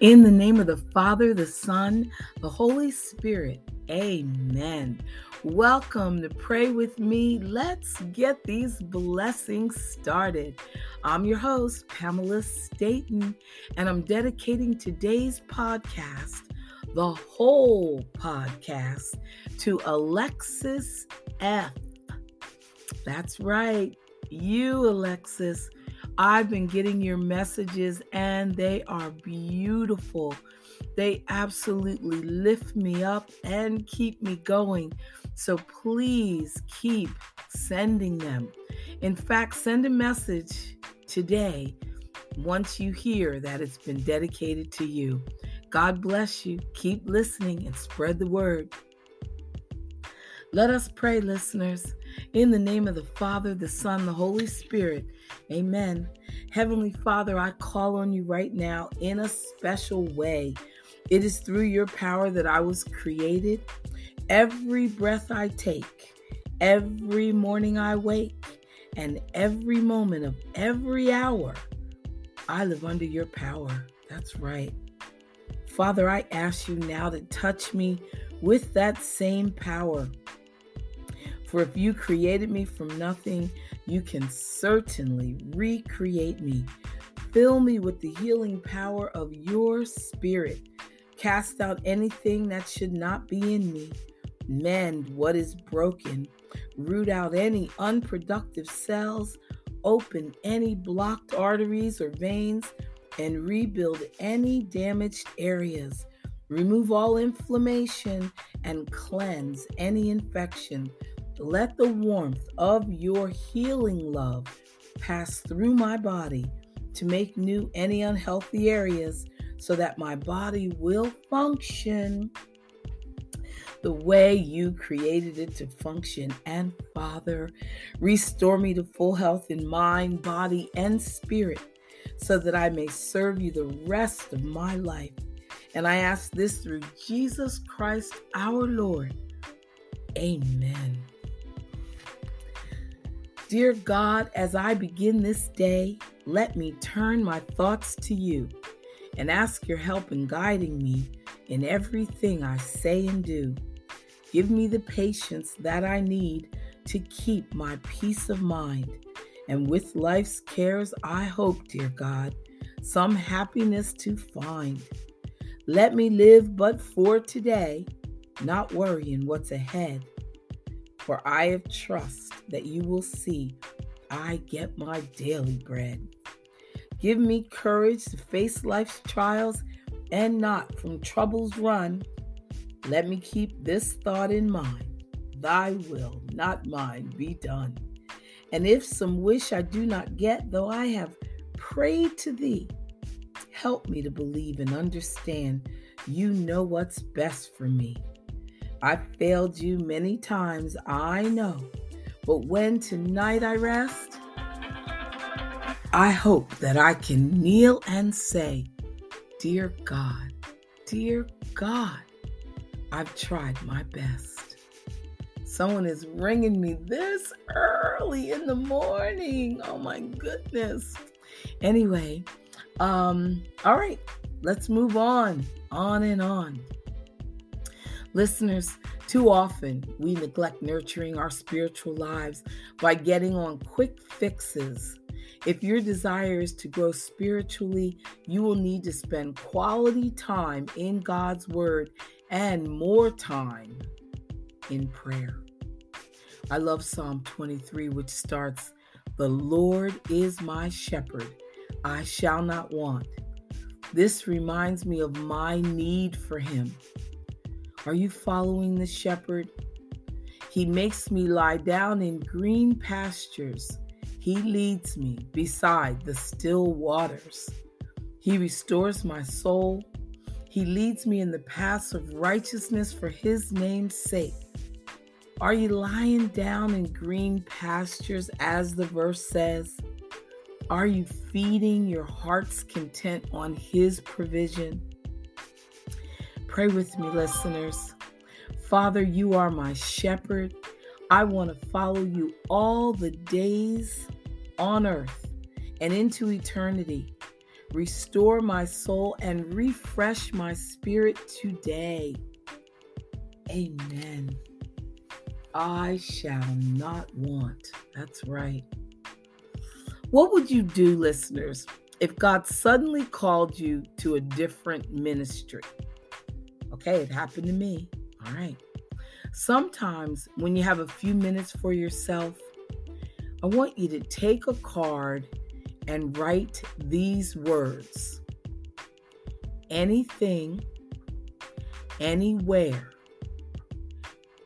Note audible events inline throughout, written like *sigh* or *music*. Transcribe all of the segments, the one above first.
In the name of the Father, the Son, the Holy Spirit. Amen. Welcome to Pray With Me. Let's get these blessings started. I'm your host, Pamela Staten, and I'm dedicating today's podcast, the whole podcast, to Alexis F. That's right, you, Alexis. I've been getting your messages and they are beautiful. They absolutely lift me up and keep me going. So please keep sending them. In fact, send a message today once you hear that it's been dedicated to you. God bless you. Keep listening and spread the word. Let us pray, listeners. In the name of the Father, the Son, the Holy Spirit. Amen. Heavenly Father, I call on you right now in a special way. It is through your power that I was created. Every breath I take, every morning I wake, and every moment of every hour, I live under your power. That's right. Father, I ask you now to touch me with that same power. For if you created me from nothing, you can certainly recreate me. Fill me with the healing power of your spirit. Cast out anything that should not be in me. Mend what is broken. Root out any unproductive cells. Open any blocked arteries or veins and rebuild any damaged areas. Remove all inflammation and cleanse any infection. Let the warmth of your healing love pass through my body to make new any unhealthy areas so that my body will function the way you created it to function. And Father, restore me to full health in mind, body, and spirit so that I may serve you the rest of my life. And I ask this through Jesus Christ our Lord. Amen. Dear God, as I begin this day, let me turn my thoughts to you and ask your help in guiding me in everything I say and do. Give me the patience that I need to keep my peace of mind. And with life's cares, I hope, dear God, some happiness to find. Let me live but for today, not worrying what's ahead for I have trust that you will see I get my daily bread. Give me courage to face life's trials and not from troubles run. Let me keep this thought in mind Thy will, not mine, be done. And if some wish I do not get, though I have prayed to thee, help me to believe and understand you know what's best for me. I've failed you many times, I know. But when tonight I rest, I hope that I can kneel and say, Dear God, dear God, I've tried my best. Someone is ringing me this early in the morning. Oh my goodness. Anyway, um, all right, let's move on, on and on. Listeners, too often we neglect nurturing our spiritual lives by getting on quick fixes. If your desire is to grow spiritually, you will need to spend quality time in God's Word and more time in prayer. I love Psalm 23, which starts The Lord is my shepherd, I shall not want. This reminds me of my need for Him. Are you following the shepherd? He makes me lie down in green pastures. He leads me beside the still waters. He restores my soul. He leads me in the paths of righteousness for his name's sake. Are you lying down in green pastures, as the verse says? Are you feeding your heart's content on his provision? Pray with me, listeners. Father, you are my shepherd. I want to follow you all the days on earth and into eternity. Restore my soul and refresh my spirit today. Amen. I shall not want. That's right. What would you do, listeners, if God suddenly called you to a different ministry? Okay, it happened to me. All right. Sometimes when you have a few minutes for yourself, I want you to take a card and write these words anything, anywhere,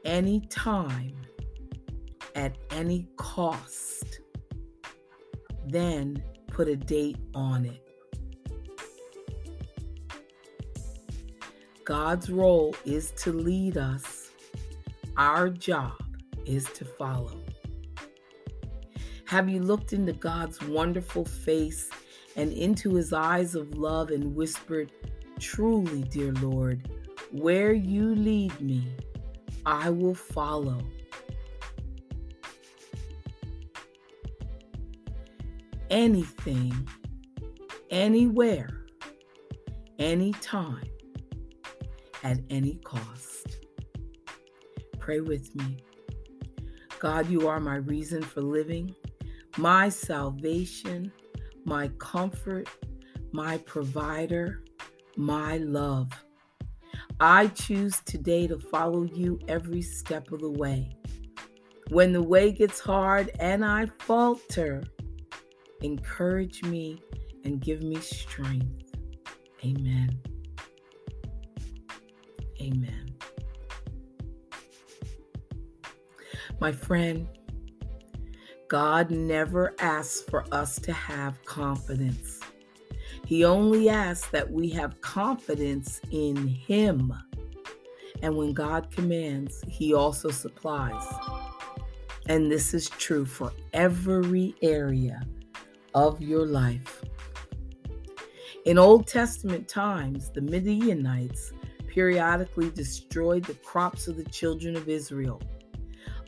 anytime, at any cost. Then put a date on it. God's role is to lead us, our job is to follow. Have you looked into God's wonderful face and into his eyes of love and whispered, Truly, dear Lord, where you lead me, I will follow. Anything, anywhere, anytime, at any cost. Pray with me. God, you are my reason for living, my salvation, my comfort, my provider, my love. I choose today to follow you every step of the way. When the way gets hard and I falter, encourage me and give me strength. Amen. Amen. My friend, God never asks for us to have confidence. He only asks that we have confidence in Him. And when God commands, He also supplies. And this is true for every area of your life. In Old Testament times, the Midianites periodically destroyed the crops of the children of Israel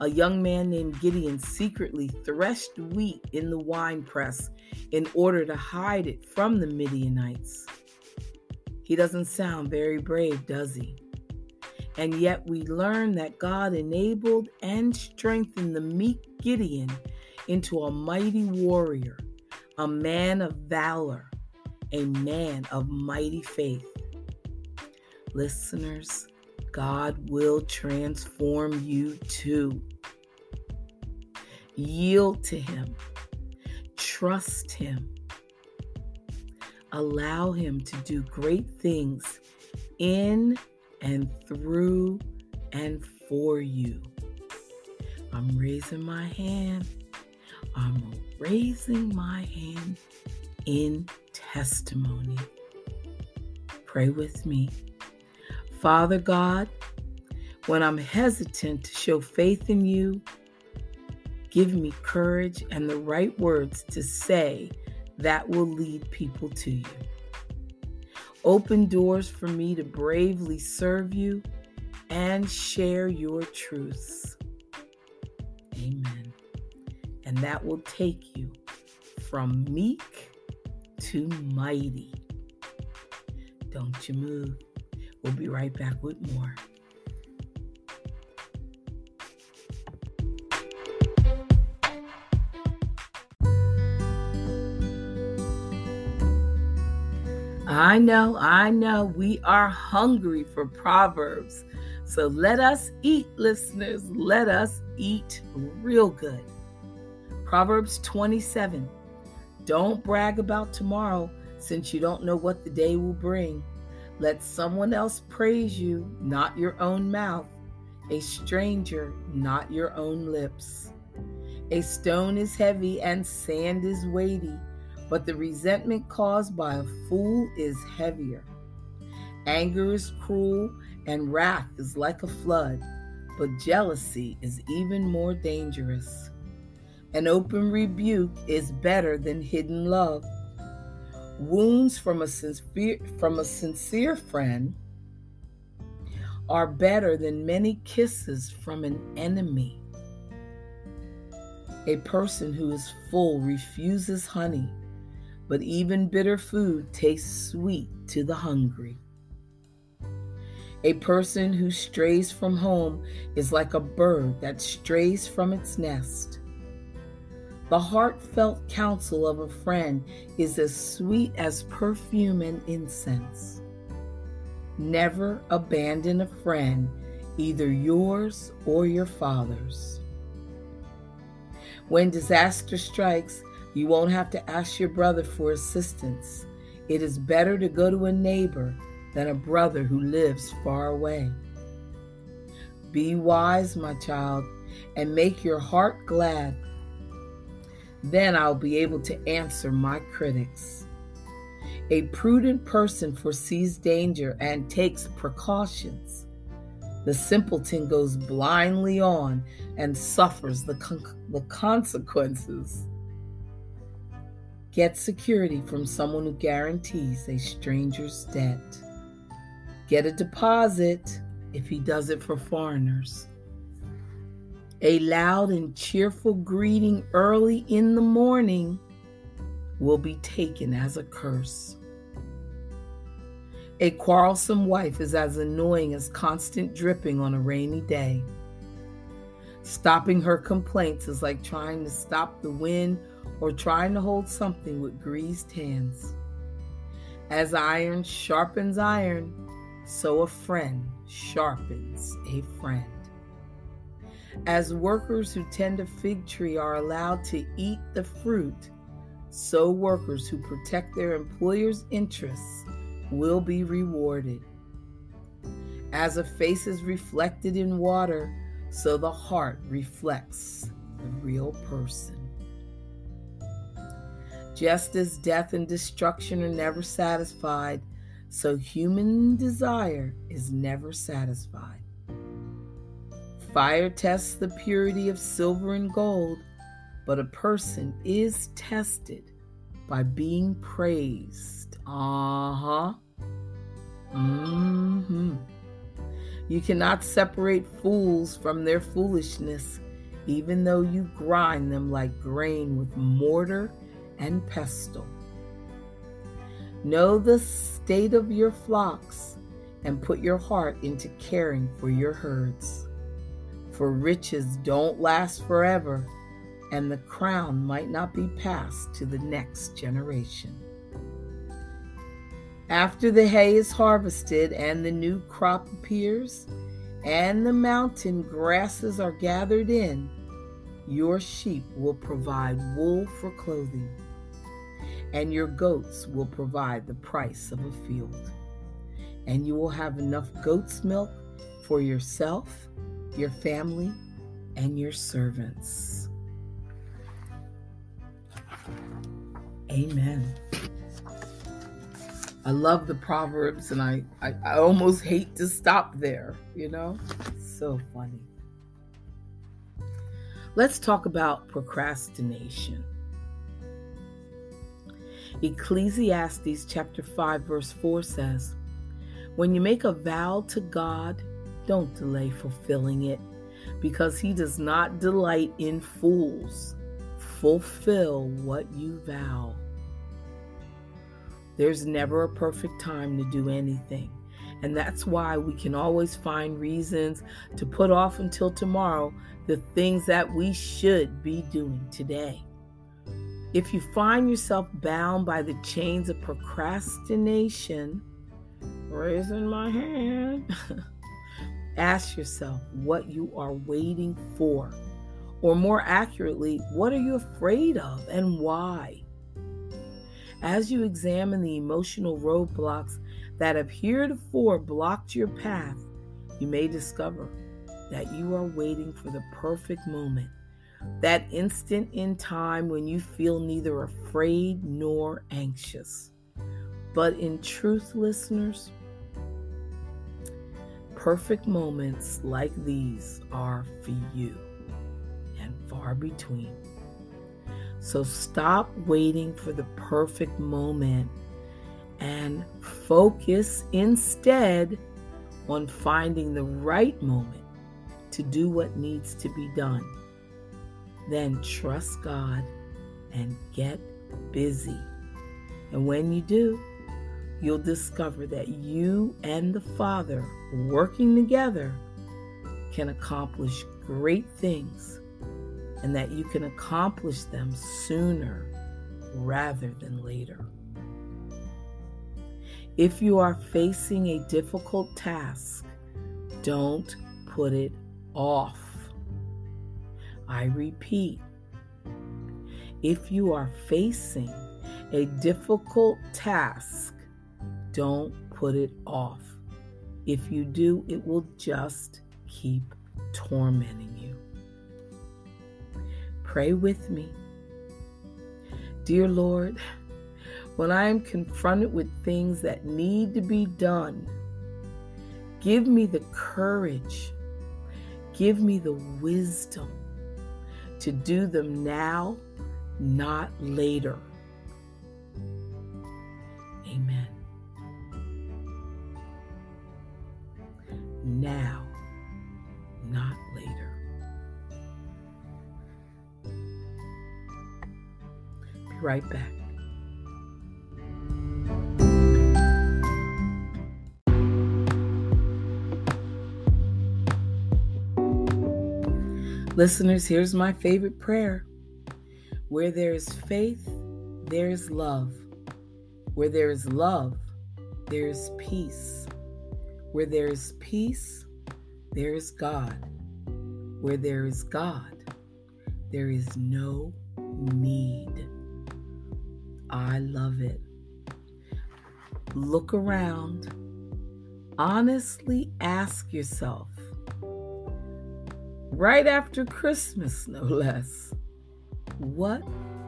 a young man named Gideon secretly threshed wheat in the winepress in order to hide it from the Midianites. He doesn't sound very brave, does he? And yet we learn that God enabled and strengthened the meek Gideon into a mighty warrior, a man of valor, a man of mighty faith. Listeners, God will transform you too. Yield to Him, trust Him, allow Him to do great things in and through and for you. I'm raising my hand. I'm raising my hand in testimony. Pray with me. Father God, when I'm hesitant to show faith in you, give me courage and the right words to say that will lead people to you. Open doors for me to bravely serve you and share your truths. Amen. And that will take you from meek to mighty. Don't you move. We'll be right back with more. I know, I know, we are hungry for Proverbs. So let us eat, listeners. Let us eat real good. Proverbs 27 Don't brag about tomorrow, since you don't know what the day will bring. Let someone else praise you, not your own mouth, a stranger, not your own lips. A stone is heavy and sand is weighty, but the resentment caused by a fool is heavier. Anger is cruel and wrath is like a flood, but jealousy is even more dangerous. An open rebuke is better than hidden love. Wounds from a sincere, from a sincere friend are better than many kisses from an enemy. A person who is full refuses honey, but even bitter food tastes sweet to the hungry. A person who strays from home is like a bird that strays from its nest. The heartfelt counsel of a friend is as sweet as perfume and incense. Never abandon a friend, either yours or your father's. When disaster strikes, you won't have to ask your brother for assistance. It is better to go to a neighbor than a brother who lives far away. Be wise, my child, and make your heart glad. Then I'll be able to answer my critics. A prudent person foresees danger and takes precautions. The simpleton goes blindly on and suffers the, con- the consequences. Get security from someone who guarantees a stranger's debt. Get a deposit if he does it for foreigners. A loud and cheerful greeting early in the morning will be taken as a curse. A quarrelsome wife is as annoying as constant dripping on a rainy day. Stopping her complaints is like trying to stop the wind or trying to hold something with greased hands. As iron sharpens iron, so a friend sharpens a friend. As workers who tend a fig tree are allowed to eat the fruit, so workers who protect their employer's interests will be rewarded. As a face is reflected in water, so the heart reflects the real person. Just as death and destruction are never satisfied, so human desire is never satisfied. Fire tests the purity of silver and gold, but a person is tested by being praised. Uh huh. Mm hmm. You cannot separate fools from their foolishness, even though you grind them like grain with mortar and pestle. Know the state of your flocks and put your heart into caring for your herds. For riches don't last forever, and the crown might not be passed to the next generation. After the hay is harvested and the new crop appears, and the mountain grasses are gathered in, your sheep will provide wool for clothing and your goats will provide the price of a field. And you will have enough goat's milk for yourself, your family, and your servants. Amen. I love the Proverbs and I, I, I, almost hate to stop there, you know? So funny. Let's talk about procrastination. Ecclesiastes chapter 5 verse 4 says, "When you make a vow to God, don't delay fulfilling it, because he does not delight in fools. Fulfill what you vow." There's never a perfect time to do anything. And that's why we can always find reasons to put off until tomorrow the things that we should be doing today. If you find yourself bound by the chains of procrastination, raising my hand, *laughs* ask yourself what you are waiting for. Or more accurately, what are you afraid of and why? As you examine the emotional roadblocks that have heretofore blocked your path, you may discover that you are waiting for the perfect moment that instant in time when you feel neither afraid nor anxious. But in truth, listeners, perfect moments like these are for you and far between. So stop waiting for the perfect moment and focus instead on finding the right moment to do what needs to be done then trust God and get busy. And when you do, you'll discover that you and the Father working together can accomplish great things and that you can accomplish them sooner rather than later. If you are facing a difficult task, don't put it off. I repeat, if you are facing a difficult task, don't put it off. If you do, it will just keep tormenting you. Pray with me. Dear Lord, when I am confronted with things that need to be done, give me the courage, give me the wisdom to do them now, not later. Right back. Listeners, here's my favorite prayer. Where there is faith, there is love. Where there is love, there is peace. Where there is peace, there is God. Where there is God, there is no need. I love it. Look around. Honestly ask yourself right after Christmas, no *laughs* less. What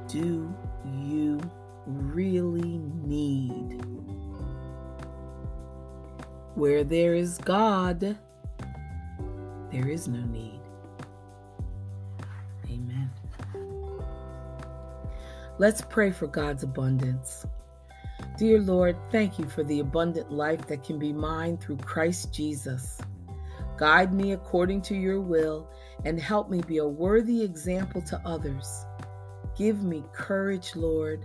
do you really need? Where there is God, there is no need. Let's pray for God's abundance. Dear Lord, thank you for the abundant life that can be mine through Christ Jesus. Guide me according to your will and help me be a worthy example to others. Give me courage, Lord,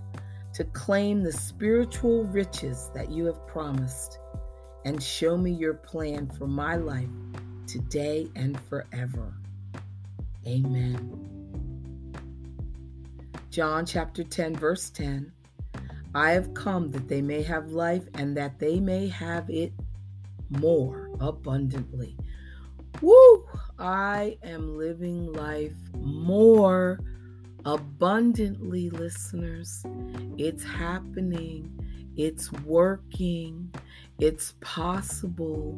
to claim the spiritual riches that you have promised and show me your plan for my life today and forever. Amen. John chapter 10, verse 10 I have come that they may have life and that they may have it more abundantly. Woo! I am living life more abundantly, listeners. It's happening, it's working, it's possible.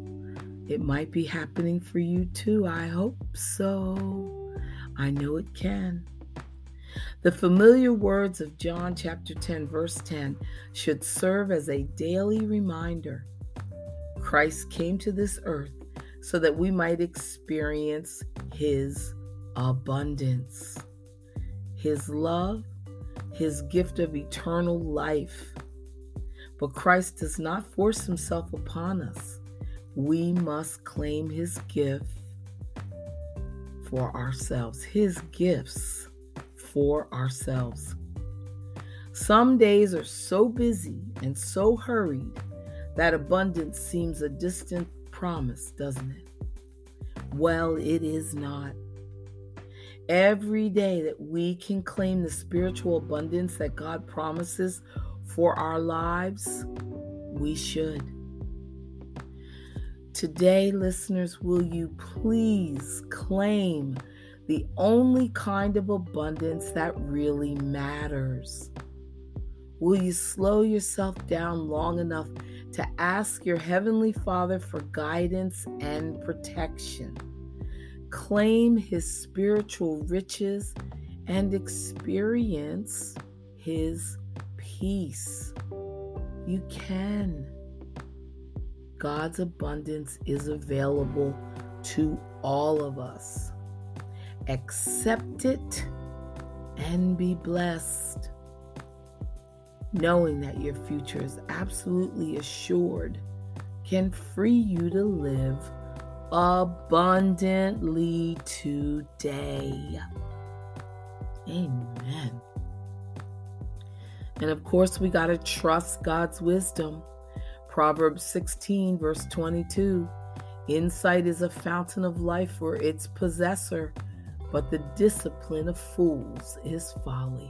It might be happening for you too. I hope so. I know it can. The familiar words of John chapter 10, verse 10 should serve as a daily reminder. Christ came to this earth so that we might experience His abundance, His love, His gift of eternal life. But Christ does not force Himself upon us. We must claim His gift for ourselves, His gifts for ourselves. Some days are so busy and so hurried that abundance seems a distant promise, doesn't it? Well, it is not. Every day that we can claim the spiritual abundance that God promises for our lives, we should. Today, listeners, will you please claim the only kind of abundance that really matters? Will you slow yourself down long enough to ask your Heavenly Father for guidance and protection. Claim His spiritual riches and experience His peace. You can. God's abundance is available to all of us. Accept it and be blessed knowing that your future is absolutely assured, can free you to live abundantly today. Amen. And of course, we got to trust God's wisdom. Proverbs 16, verse 22 Insight is a fountain of life for its possessor, but the discipline of fools is folly.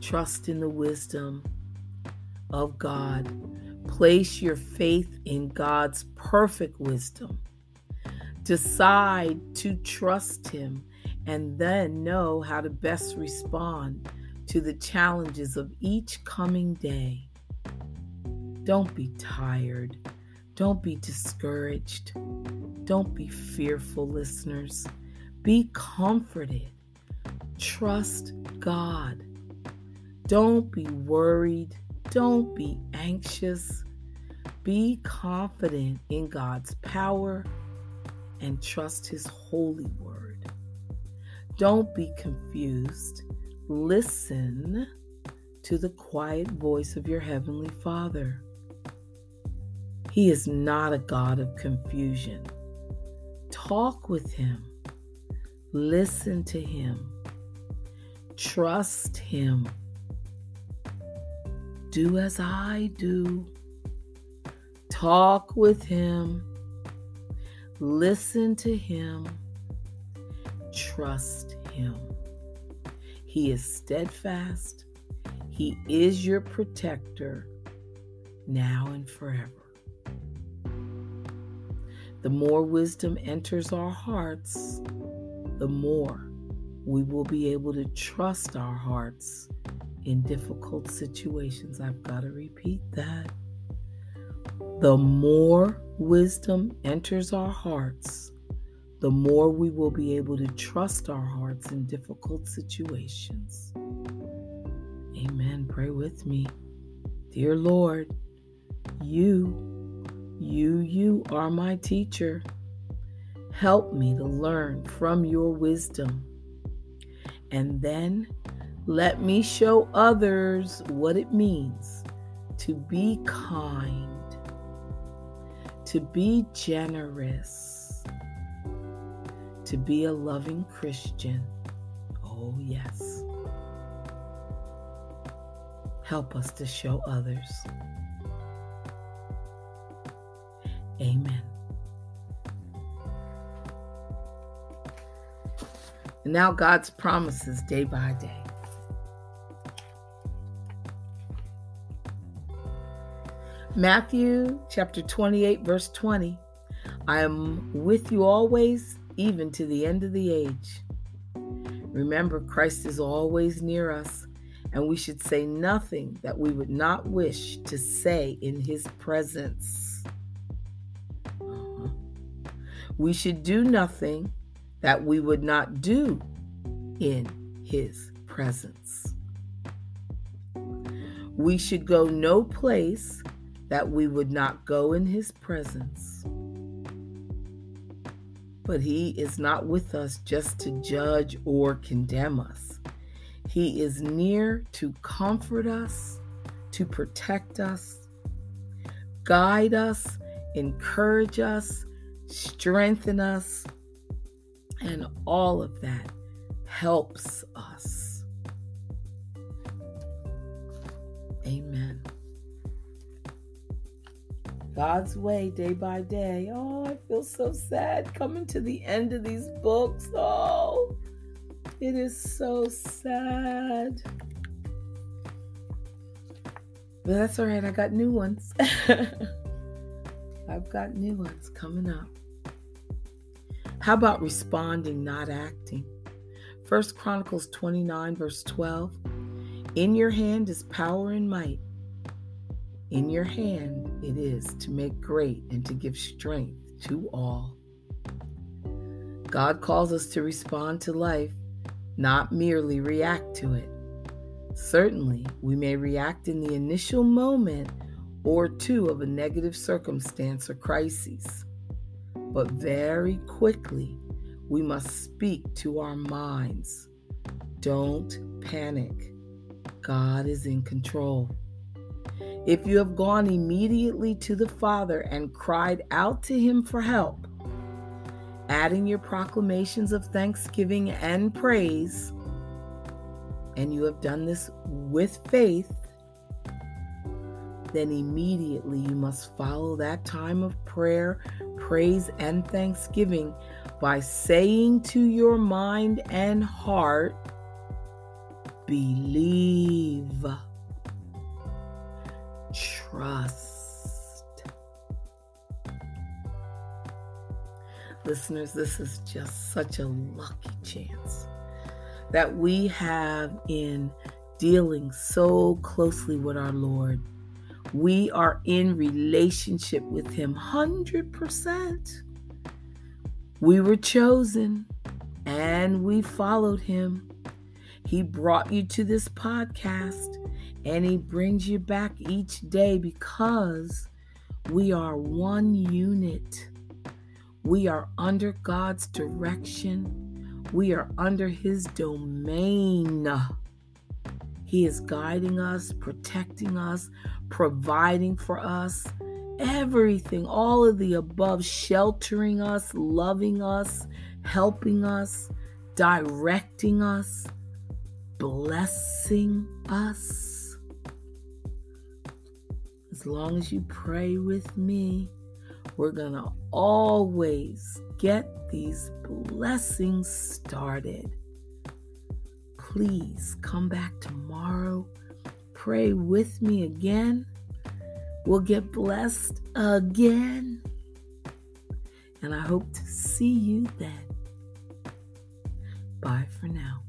Trust in the wisdom of God. Place your faith in God's perfect wisdom. Decide to trust Him and then know how to best respond to the challenges of each coming day. Don't be tired. Don't be discouraged. Don't be fearful, listeners. Be comforted. Trust God. Don't be worried. Don't be anxious. Be confident in God's power and trust His holy word. Don't be confused. Listen to the quiet voice of your Heavenly Father. He is not a God of confusion. Talk with Him, listen to Him, trust Him. Do as I do. Talk with Him, listen to Him, trust Him. He is steadfast. He is your protector now and forever. The more wisdom enters our hearts, the more we will be able to trust our hearts in difficult situations. I've got to repeat that. The more wisdom enters our hearts, the more we will be able to trust our hearts in difficult situations. Amen. Pray with me. Dear Lord, you you, you are my teacher. Help me to learn from your wisdom. And then let me show others what it means to be kind, to be generous, to be a loving Christian. Oh, yes. Help us to show others. Amen. And now God's promises day by day. Matthew chapter 28, verse 20. I am with you always, even to the end of the age. Remember, Christ is always near us, and we should say nothing that we would not wish to say in his presence. We should do nothing that we would not do in his presence. We should go no place that we would not go in his presence. But he is not with us just to judge or condemn us. He is near to comfort us, to protect us, guide us, encourage us, strengthen us, and all of that helps us. Amen. God's way day by day. Oh, I feel so sad coming to the end of these books. Oh, it is so sad. But that's all right. I got new ones. *laughs* I've got new ones coming up. How about responding, not acting? First Chronicles 29, verse 12. In your hand is power and might. In your hand it is to make great and to give strength to all. God calls us to respond to life, not merely react to it. Certainly, we may react in the initial moment or two of a negative circumstance or crisis. But very quickly, we must speak to our minds. Don't panic. God is in control. If you have gone immediately to the Father and cried out to Him for help, adding your proclamations of thanksgiving and praise, and you have done this with faith, then immediately you must follow that time of prayer, praise, and thanksgiving by saying to your mind and heart, Believe, trust. Listeners, this is just such a lucky chance that we have in dealing so closely with our Lord. We are in relationship with Him 100%. We were chosen and we followed Him. He brought you to this podcast and He brings you back each day because we are one unit. We are under God's direction we are under His domain. He is guiding us, protecting us, providing for us, everything, all of the above, sheltering us, loving us, helping us, directing us, blessing us. As long as you pray with me, we're going to always get these blessings started. Please come back tomorrow. Pray with me again. We'll get blessed again. And I hope to see you then. Bye for now.